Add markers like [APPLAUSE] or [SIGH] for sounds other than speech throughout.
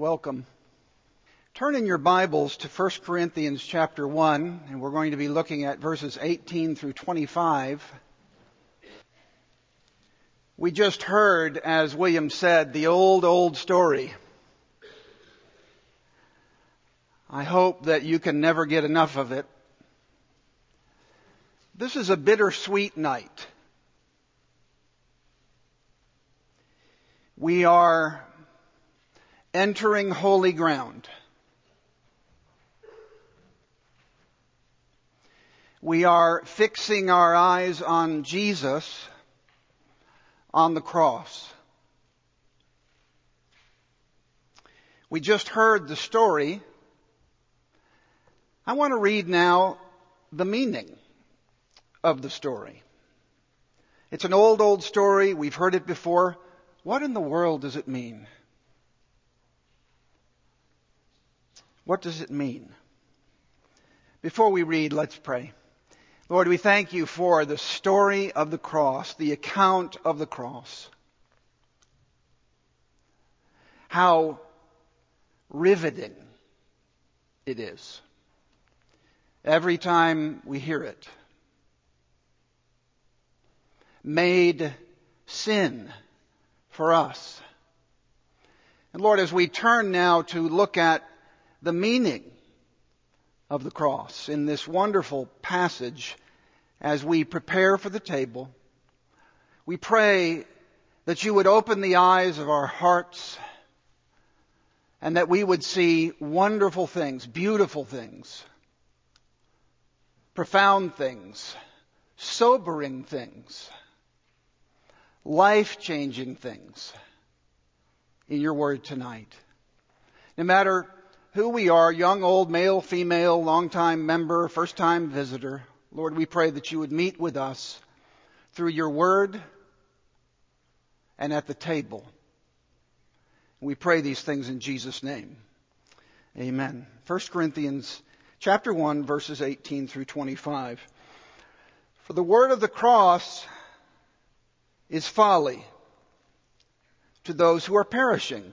welcome. Turn in your Bibles to 1 Corinthians chapter 1, and we're going to be looking at verses 18 through 25. We just heard, as William said, the old, old story. I hope that you can never get enough of it. This is a bittersweet night. We are entering holy ground. We are fixing our eyes on Jesus on the cross. We just heard the story. I want to read now the meaning of the story. It's an old, old story. We've heard it before. What in the world does it mean? What does it mean? Before we read, let's pray. Lord, we thank you for the story of the cross, the account of the cross. How riveting it is every time we hear it. Made sin for us. And Lord, as we turn now to look at the meaning of the cross in this wonderful passage as we prepare for the table. We pray that you would open the eyes of our hearts and that we would see wonderful things, beautiful things, profound things, sobering things, life changing things in your word tonight. No matter who we are, young, old, male, female, long-time member, first-time visitor, Lord, we pray that you would meet with us through your word and at the table. We pray these things in Jesus' name. Amen. 1 Corinthians chapter 1 verses 18 through 25. For the word of the cross is folly to those who are perishing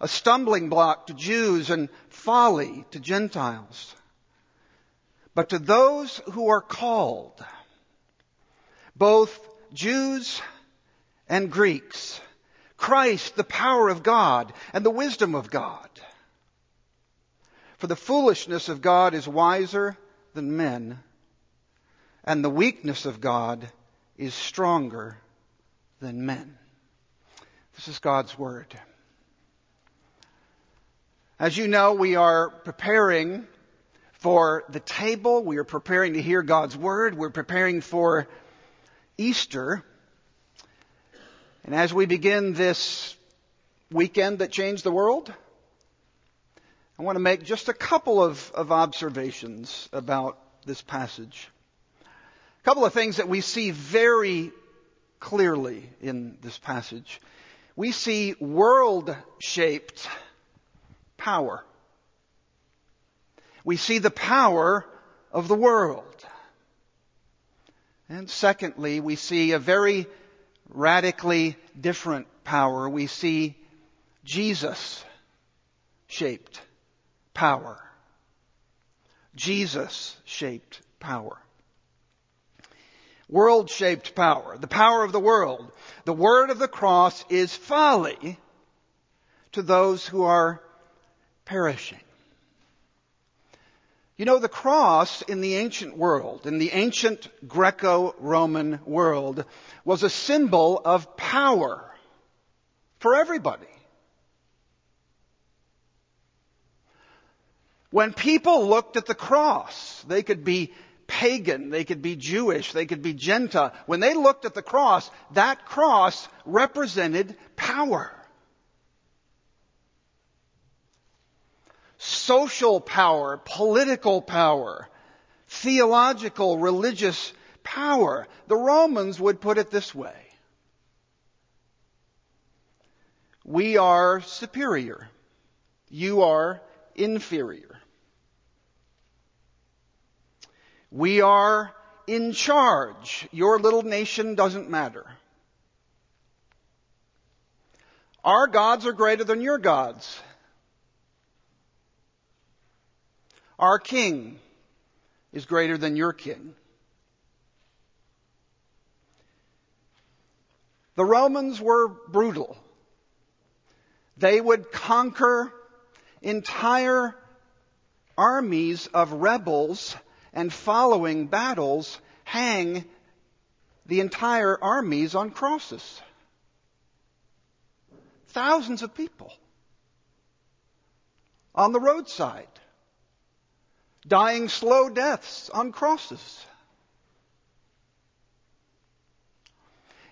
a stumbling block to Jews and folly to Gentiles. But to those who are called, both Jews and Greeks, Christ, the power of God and the wisdom of God. For the foolishness of God is wiser than men, and the weakness of God is stronger than men. This is God's Word. As you know, we are preparing for the table. We are preparing to hear God's Word. We're preparing for Easter. And as we begin this weekend that changed the world, I want to make just a couple of, of observations about this passage. A couple of things that we see very clearly in this passage. We see world shaped power. We see the power of the world. And secondly, we see a very radically different power. We see Jesus shaped power. Jesus shaped power. World shaped power. The power of the world. The word of the cross is folly to those who are perishing. You know, the cross in the ancient world, in the ancient Greco-Roman world, was a symbol of power for everybody. When people looked at the cross, they could be pagan, they could be Jewish, they could be Gentile. When they looked at the cross, that cross represented power. Social power, political power, theological, religious power. The Romans would put it this way. We are superior. You are inferior. We are in charge. Your little nation doesn't matter. Our gods are greater than your gods. Our king is greater than your king. The Romans were brutal. They would conquer entire armies of rebels and following battles hang the entire armies on crosses. Thousands of people on the roadside, dying slow deaths on crosses.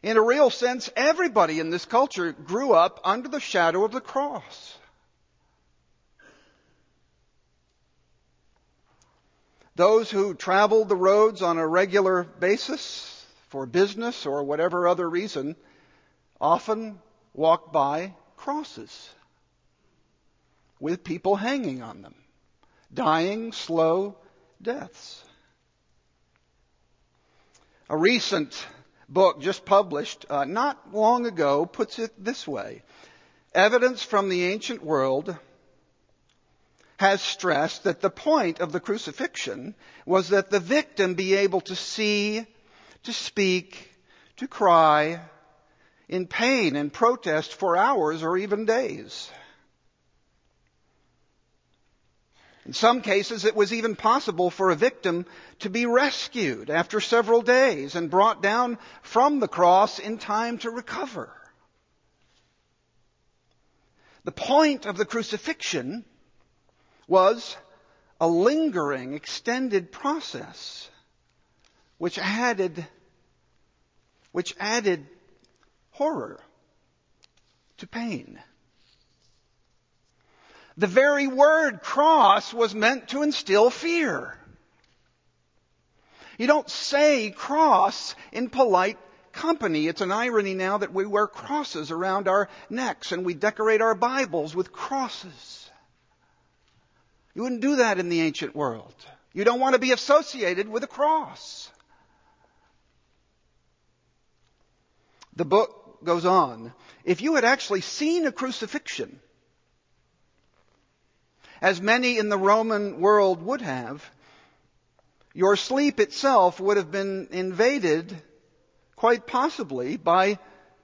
In a real sense, everybody in this culture grew up under the shadow of the cross. Those who traveled the roads on a regular basis for business or whatever other reason often walked by crosses with people hanging on them, dying slow deaths. A recent book just published uh, not long ago puts it this way. Evidence from the ancient world has stressed that the point of the crucifixion was that the victim be able to see, to speak, to cry in pain and protest for hours or even days. In some cases, it was even possible for a victim to be rescued after several days and brought down from the cross in time to recover. The point of the crucifixion was a lingering, extended process which added, which added horror to pain. The very word cross was meant to instill fear. You don't say cross in polite company. It's an irony now that we wear crosses around our necks and we decorate our Bibles with crosses. You wouldn't do that in the ancient world. You don't want to be associated with a cross. The book goes on. If you had actually seen a crucifixion, as many in the Roman world would have, your sleep itself would have been invaded quite possibly by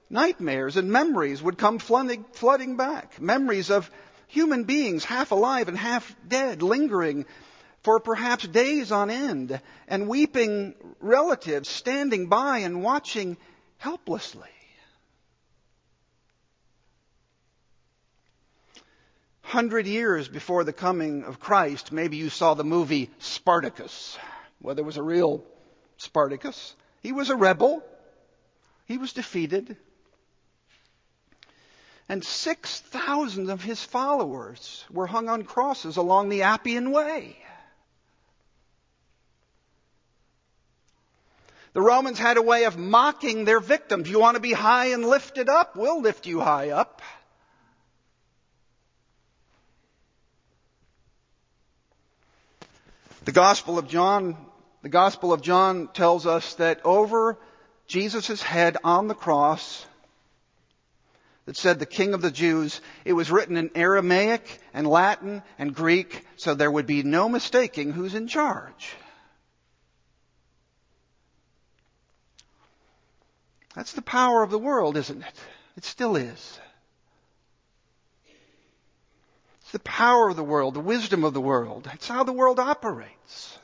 nightmares and memories would come flooding, flooding back. Memories of human beings, half alive and half dead, lingering for perhaps days on end, and weeping relatives standing by and watching helplessly. Hundred years before the coming of Christ, maybe you saw the movie Spartacus. Well, there was a real Spartacus. He was a rebel. He was defeated and 6,000 of his followers were hung on crosses along the Appian Way. The Romans had a way of mocking their victims. You want to be high and lifted up? We'll lift you high up. The Gospel of John, the Gospel of John tells us that over Jesus' head on the cross that said the King of the Jews. It was written in Aramaic and Latin and Greek, so there would be no mistaking who's in charge. That's the power of the world, isn't it? It still is. The power of the world, the wisdom of the world. It's how the world operates.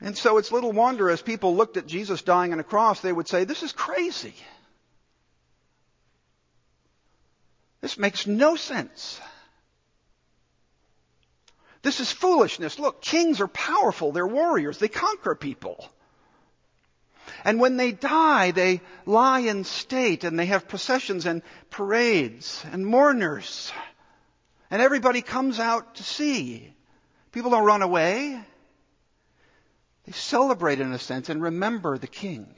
And so it's little wonder as people looked at Jesus dying on a cross, they would say, This is crazy. This makes no sense. This is foolishness. Look, kings are powerful. They're warriors. They conquer people. And when they die, they lie in state and they have processions and parades and mourners. And everybody comes out to see. People don't run away. They celebrate in a sense and remember the king.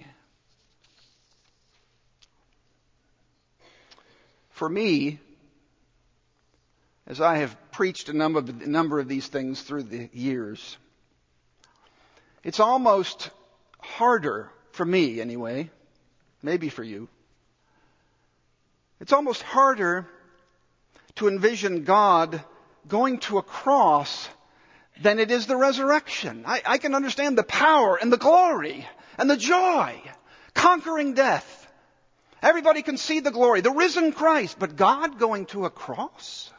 For me, as I have preached a number of, number of these things through the years, it's almost harder, for me anyway, maybe for you, it's almost harder to envision God going to a cross than it is the resurrection. I, I can understand the power and the glory and the joy, conquering death. Everybody can see the glory, the risen Christ, but God going to a cross?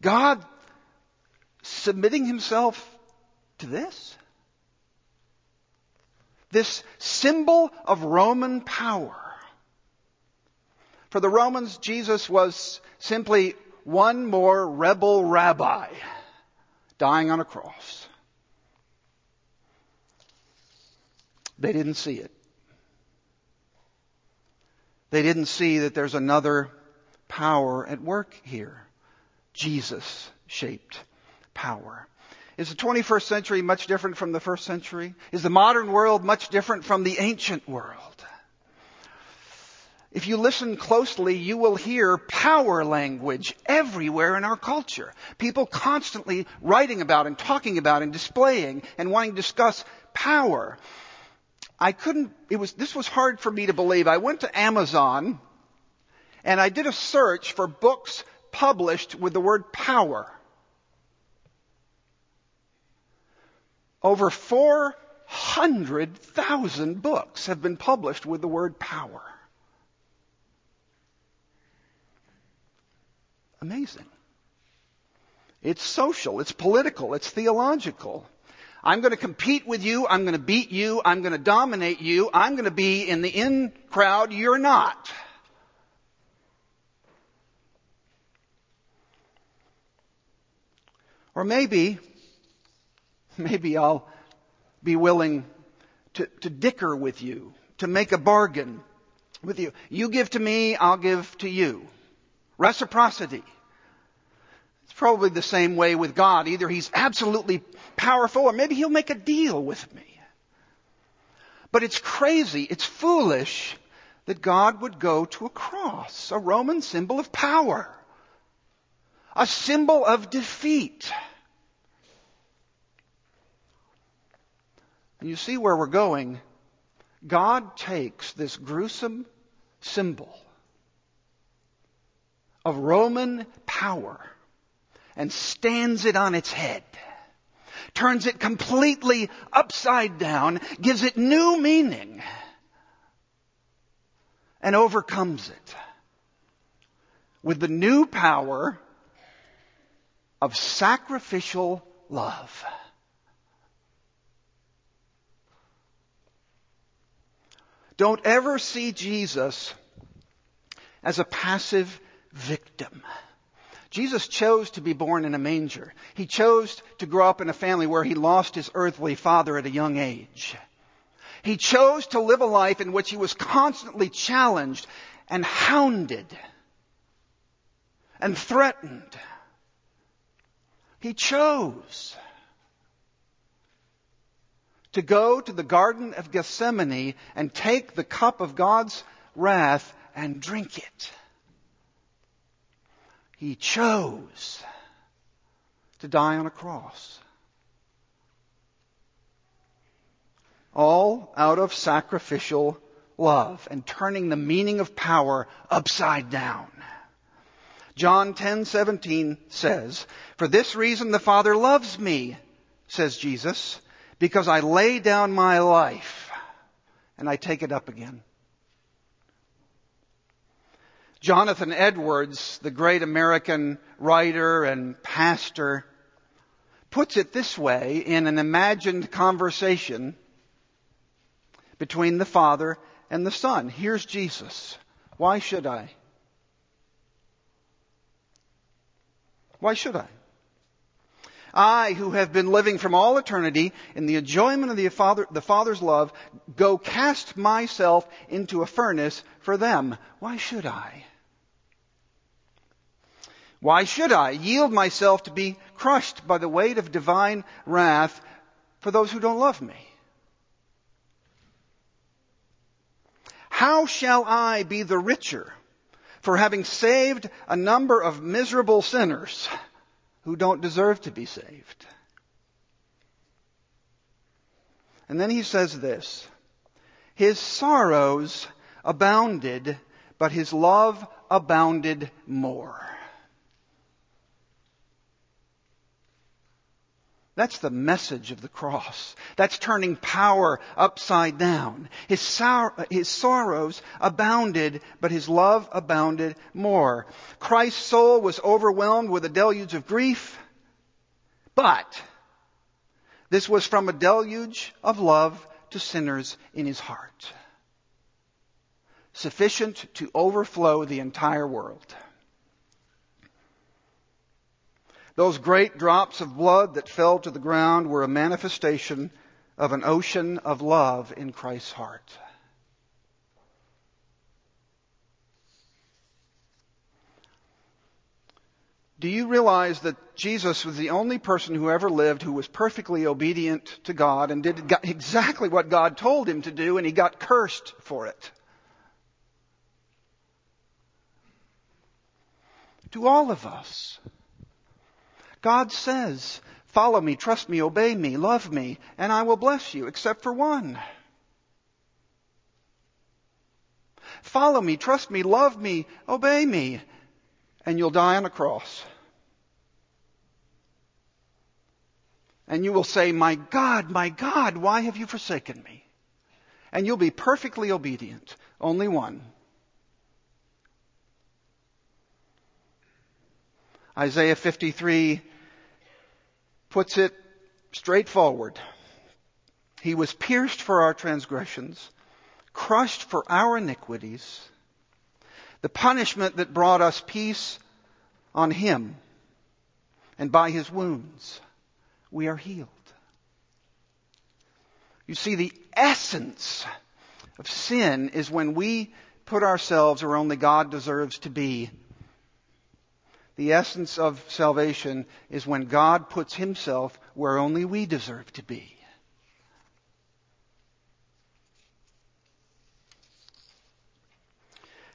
God submitting himself to this? This symbol of Roman power. For the Romans, Jesus was simply one more rebel rabbi dying on a cross. They didn't see it. They didn't see that there's another power at work here. Jesus shaped power. Is the 21st century much different from the first century? Is the modern world much different from the ancient world? If you listen closely, you will hear power language everywhere in our culture. People constantly writing about and talking about and displaying and wanting to discuss power. I couldn't, it was, this was hard for me to believe. I went to Amazon and I did a search for books published with the word power. Over 400,000 books have been published with the word power. Amazing. It's social, it's political, it's theological. I'm going to compete with you. I'm going to beat you. I'm going to dominate you. I'm going to be in the in crowd. You're not. Or maybe, [LAUGHS] maybe I'll be willing to, to dicker with you, to make a bargain with you. You give to me, I'll give to you. Reciprocity It's probably the same way with God. Either He's absolutely powerful or maybe He'll make a deal with me. But it's crazy, it's foolish that God would go to a cross, a Roman symbol of power, a symbol of defeat. And you see where we're going. God takes this gruesome symbol of Roman power and stands it on its head. Turns it completely upside down, gives it new meaning, and overcomes it with the new power of sacrificial love. Don't ever see Jesus as a passive victim. Jesus chose to be born in a manger. He chose to grow up in a family where he lost his earthly father at a young age. He chose to live a life in which he was constantly challenged and hounded and threatened. He chose to go to the Garden of Gethsemane and take the cup of God's wrath and drink it. He chose to die on a cross. All out of sacrificial love and turning the meaning of power upside down. John 10:17 says, "For this reason the Father loves me," says Jesus, "because I lay down my life and I take it up again. Jonathan Edwards, the great American writer and pastor, puts it this way in an imagined conversation between the Father and the Son. Here's Jesus. Why should I? Why should I? I, who have been living from all eternity in the enjoyment of the, Father, the Father's love, go cast myself into a furnace for them. Why should I? Why should I yield myself to be crushed by the weight of divine wrath for those who don't love me? How shall I be the richer for having saved a number of miserable sinners who don't deserve to be saved? And then he says this His sorrows abounded, but his love abounded more. That's the message of the cross. That's turning power upside down. His, sor- his, sorrows abounded, but his love abounded more. Christ's soul was overwhelmed with a deluge of grief, but this was from a deluge of love to sinners in his heart. Sufficient to overflow the entire world. Those great drops of blood that fell to the ground were a manifestation of an ocean of love in Christ's heart. Do you realize that Jesus was the only person who ever lived who was perfectly obedient to God and did exactly what God told him to do and he got cursed for it? To all of us. God says, follow me, trust me, obey me, love me, and I will bless you, except for one. Follow me, trust me, love me, obey me, and you'll die on a cross. And you will say, My God, my God, why have you forsaken me? And you'll be perfectly obedient. Only one. Isaiah 53 puts it straightforward. He was pierced for our transgressions, crushed for our iniquities. The punishment that brought us peace on him, and by his wounds we are healed. You see, the essence of sin is when we put ourselves where only God deserves to be the essence of salvation is when God puts himself where only we deserve to be.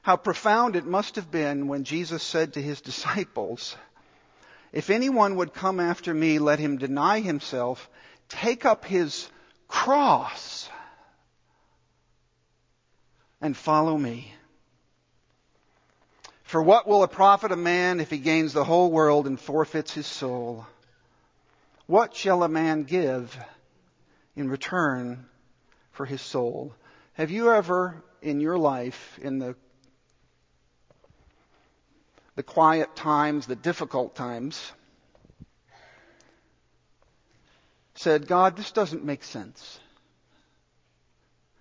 How profound it must have been when Jesus said to his disciples, If anyone would come after me, let him deny himself, take up his cross, and follow me. For what will it profit a man if he gains the whole world and forfeits his soul? What shall a man give in return for his soul? Have you ever in your life, in the the quiet times, the difficult times, said, God, this doesn't make sense.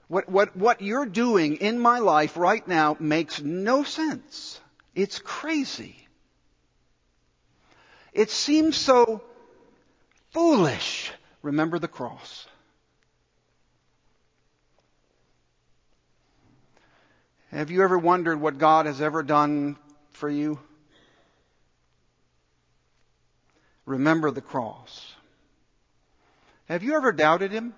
What, what, what you're doing in my life right now makes no sense. It's crazy. It seems so foolish. Remember the cross. Have you ever wondered what God has ever done for you? Remember the cross. Have you ever doubted Him?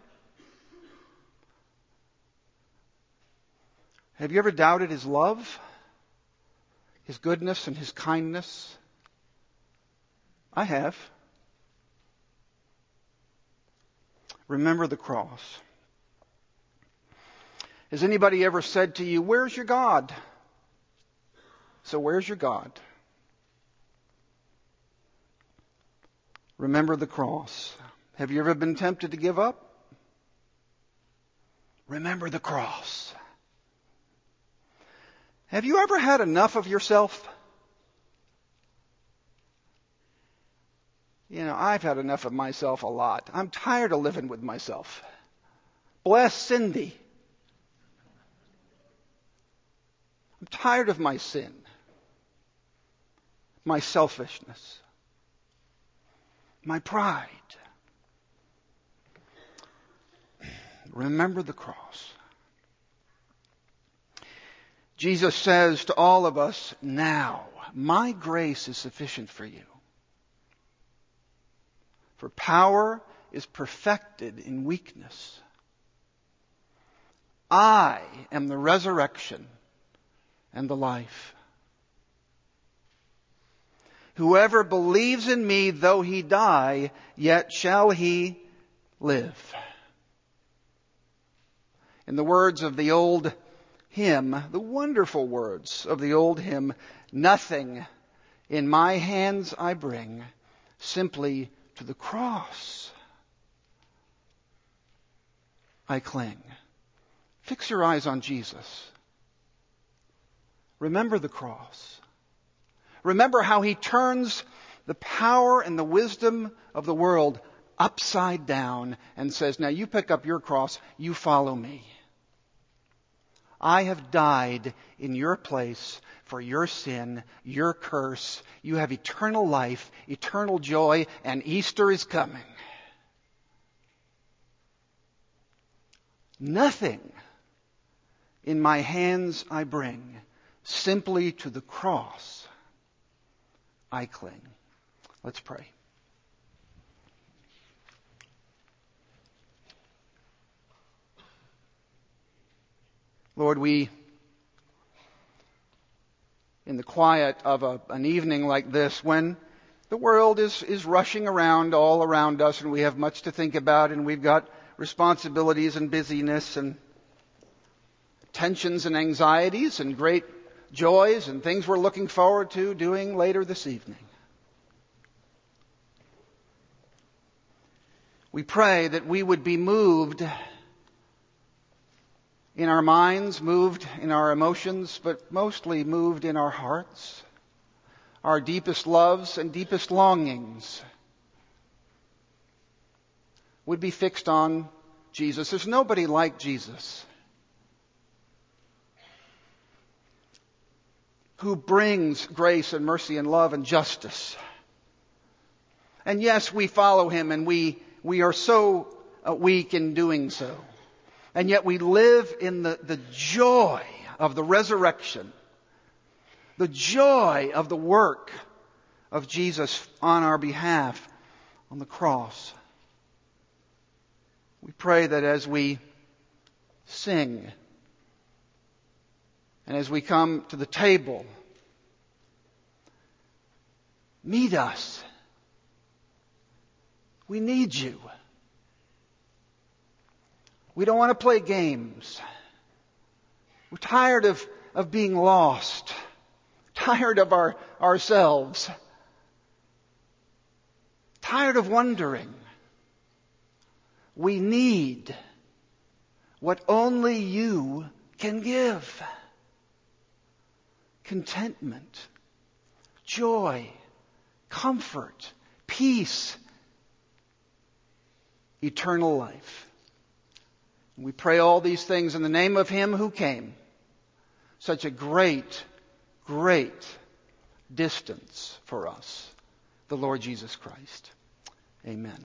Have you ever doubted His love? His goodness and His kindness? I have. Remember the cross. Has anybody ever said to you, Where's your God? So, where's your God? Remember the cross. Have you ever been tempted to give up? Remember the cross. Have you ever had enough of yourself? You know, I've had enough of myself a lot. I'm tired of living with myself. Bless Cindy. I'm tired of my sin, my selfishness, my pride. Remember the cross. Jesus says to all of us, now, my grace is sufficient for you. For power is perfected in weakness. I am the resurrection and the life. Whoever believes in me, though he die, yet shall he live. In the words of the old hymn, the wonderful words of the old hymn, nothing in my hands I bring, simply to the cross I cling. Fix your eyes on Jesus. Remember the cross. Remember how he turns the power and the wisdom of the world upside down and says, Now you pick up your cross, you follow me. I have died in your place for your sin, your curse. You have eternal life, eternal joy, and Easter is coming. Nothing in my hands I bring, simply to the cross I cling. Let's pray. Lord, we, in the quiet of a, an evening like this, when the world is, is rushing around all around us and we have much to think about and we've got responsibilities and busyness and tensions and anxieties and great joys and things we're looking forward to doing later this evening. We pray that we would be moved in our minds, moved in our emotions, but mostly moved in our hearts, our deepest loves and deepest longings would be fixed on Jesus. There's nobody like Jesus who brings grace and mercy and love and justice. And yes, we follow him and we, we are so uh, weak in doing so. And yet we live in the, the joy of the resurrection, the joy of the work of Jesus on our behalf on the cross. We pray that as we sing and as we come to the table, meet us. We need you. We don't want to play games. We're tired of, of being lost, tired of our, ourselves, tired of wondering. We need what only you can give contentment, joy, comfort, peace, eternal life. We pray all these things in the name of Him who came. Such a great, great distance for us, the Lord Jesus Christ. Amen.